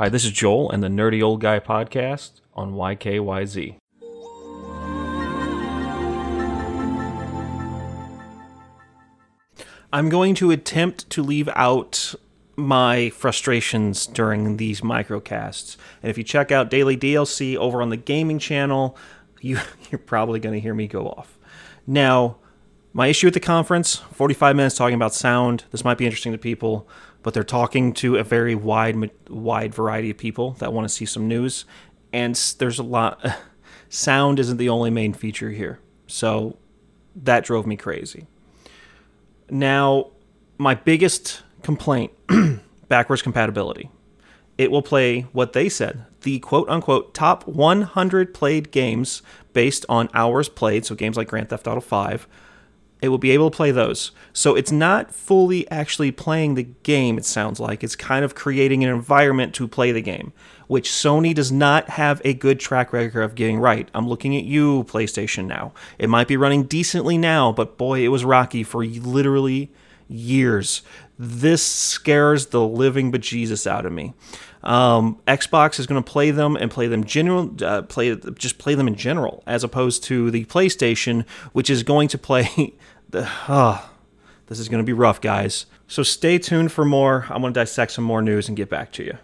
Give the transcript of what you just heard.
Hi, this is Joel and the Nerdy Old Guy podcast on YKYZ. I'm going to attempt to leave out my frustrations during these microcasts. And if you check out Daily DLC over on the gaming channel, you, you're probably going to hear me go off. Now, my issue at the conference 45 minutes talking about sound. This might be interesting to people, but they're talking to a very wide, wide variety of people that want to see some news. And there's a lot. Sound isn't the only main feature here. So that drove me crazy. Now, my biggest complaint backwards compatibility. It will play what they said the quote unquote top 100 played games based on hours played, so games like Grand Theft Auto 5. It will be able to play those. So it's not fully actually playing the game, it sounds like. It's kind of creating an environment to play the game, which Sony does not have a good track record of getting right. I'm looking at you, PlayStation, now. It might be running decently now, but boy, it was rocky for literally years. This scares the living bejesus out of me. Um, Xbox is going to play them and play them general, uh, play just play them in general, as opposed to the PlayStation, which is going to play. the, oh, this is going to be rough, guys. So stay tuned for more. I'm going to dissect some more news and get back to you.